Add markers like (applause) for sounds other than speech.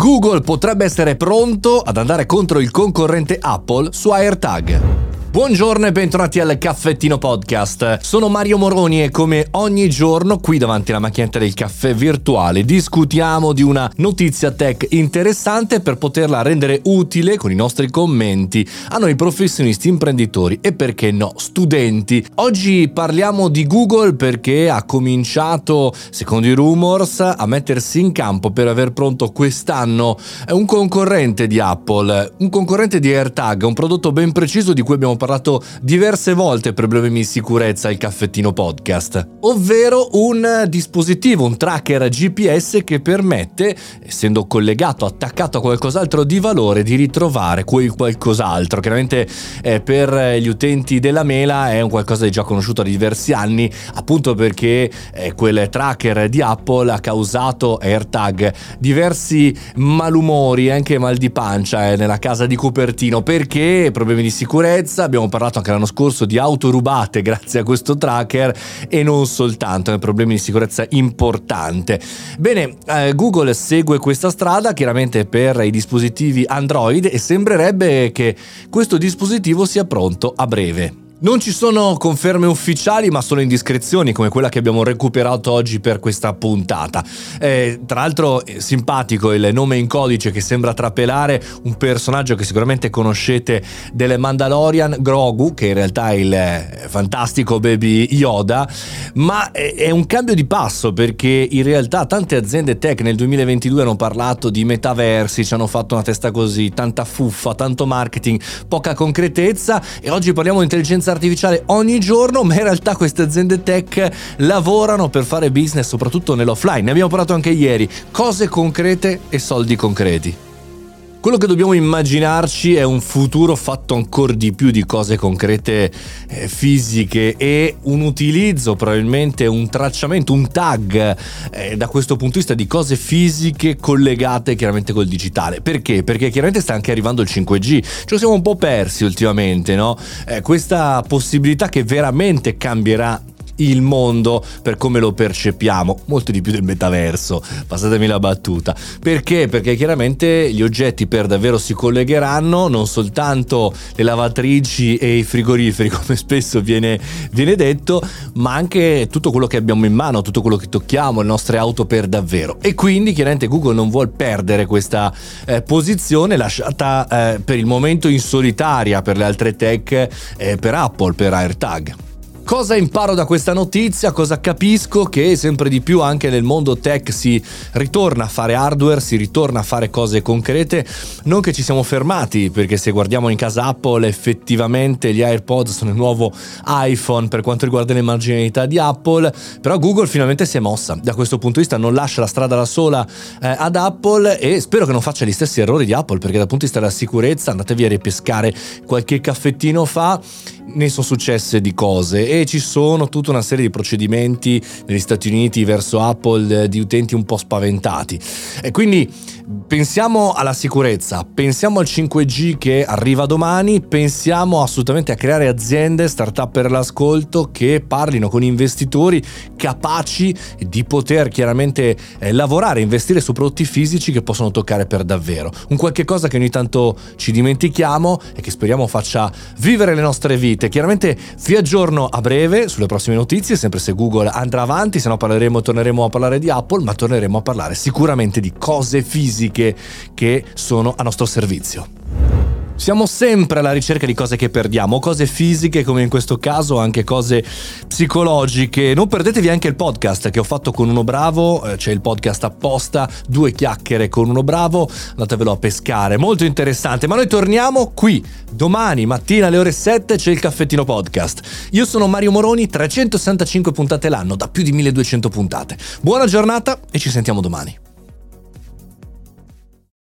Google potrebbe essere pronto ad andare contro il concorrente Apple su AirTag. Buongiorno e bentornati al Caffettino Podcast. Sono Mario Moroni e come ogni giorno qui davanti alla macchinetta del caffè virtuale discutiamo di una notizia tech interessante per poterla rendere utile con i nostri commenti a noi professionisti, imprenditori e perché no, studenti. Oggi parliamo di Google perché ha cominciato, secondo i rumors, a mettersi in campo per aver pronto quest'anno un concorrente di Apple, un concorrente di AirTag, un prodotto ben preciso di cui abbiamo parlato diverse volte per problemi di sicurezza al caffettino podcast, ovvero un dispositivo, un tracker GPS che permette, essendo collegato, attaccato a qualcos'altro di valore, di ritrovare quel qualcos'altro. Chiaramente eh, per gli utenti della mela è un qualcosa di già conosciuto da diversi anni, appunto perché eh, quel tracker di Apple ha causato AirTag diversi malumori, anche mal di pancia eh, nella casa di Cupertino, perché problemi di sicurezza, abbiamo parlato anche l'anno scorso di auto rubate (laughs) grazie a questo tracker e non soltanto, è un problema di sicurezza importante. Bene, eh, Google segue questa strada chiaramente per i dispositivi Android e sembrerebbe che questo dispositivo sia pronto a breve. Non ci sono conferme ufficiali, ma solo indiscrezioni come quella che abbiamo recuperato oggi per questa puntata. Eh, tra l'altro, eh, simpatico il nome in codice che sembra trapelare un personaggio che sicuramente conoscete delle Mandalorian, Grogu, che in realtà è il eh, fantastico baby Yoda, ma è, è un cambio di passo perché in realtà tante aziende tech nel 2022 hanno parlato di metaversi, ci hanno fatto una testa così, tanta fuffa, tanto marketing, poca concretezza e oggi parliamo di intelligenza artificiale ogni giorno, ma in realtà queste aziende tech lavorano per fare business soprattutto nell'offline. Ne abbiamo parlato anche ieri, cose concrete e soldi concreti. Quello che dobbiamo immaginarci è un futuro fatto ancora di più di cose concrete eh, fisiche e un utilizzo, probabilmente un tracciamento, un tag eh, da questo punto di vista di cose fisiche collegate chiaramente col digitale. Perché? Perché chiaramente sta anche arrivando il 5G, ce lo siamo un po' persi ultimamente, no? Eh, questa possibilità che veramente cambierà il mondo per come lo percepiamo, molto di più del metaverso, passatemi la battuta. Perché? Perché chiaramente gli oggetti per davvero si collegheranno, non soltanto le lavatrici e i frigoriferi, (laughs) come spesso viene, viene detto, ma anche tutto quello che abbiamo in mano, tutto quello che tocchiamo, le nostre auto per davvero. E quindi chiaramente Google non vuole perdere questa eh, posizione lasciata eh, per il momento in solitaria per le altre tech, eh, per Apple, per AirTag. Cosa imparo da questa notizia? Cosa capisco? Che sempre di più anche nel mondo tech si ritorna a fare hardware, si ritorna a fare cose concrete, non che ci siamo fermati, perché se guardiamo in casa Apple effettivamente gli AirPods sono il nuovo iPhone per quanto riguarda le marginalità di Apple, però Google finalmente si è mossa, da questo punto di vista non lascia la strada da sola eh, ad Apple e spero che non faccia gli stessi errori di Apple, perché dal punto di vista della sicurezza andatevi a ripescare qualche caffettino fa ne sono successe di cose e ci sono tutta una serie di procedimenti negli Stati Uniti verso Apple di utenti un po' spaventati. E quindi pensiamo alla sicurezza, pensiamo al 5G che arriva domani, pensiamo assolutamente a creare aziende, startup per l'ascolto che parlino con investitori capaci di poter chiaramente eh, lavorare, investire su prodotti fisici che possono toccare per davvero. Un qualche cosa che ogni tanto ci dimentichiamo e che speriamo faccia vivere le nostre vite. Chiaramente vi aggiorno a breve sulle prossime notizie, sempre se Google andrà avanti, se no parleremo, torneremo a parlare di Apple, ma torneremo a parlare sicuramente di cose fisiche che sono a nostro servizio. Siamo sempre alla ricerca di cose che perdiamo, cose fisiche come in questo caso, anche cose psicologiche. Non perdetevi anche il podcast che ho fatto con uno bravo, eh, c'è il podcast apposta, due chiacchiere con uno bravo, andatevelo a pescare, molto interessante. Ma noi torniamo qui, domani mattina alle ore 7 c'è il caffettino podcast. Io sono Mario Moroni, 365 puntate l'anno, da più di 1200 puntate. Buona giornata e ci sentiamo domani.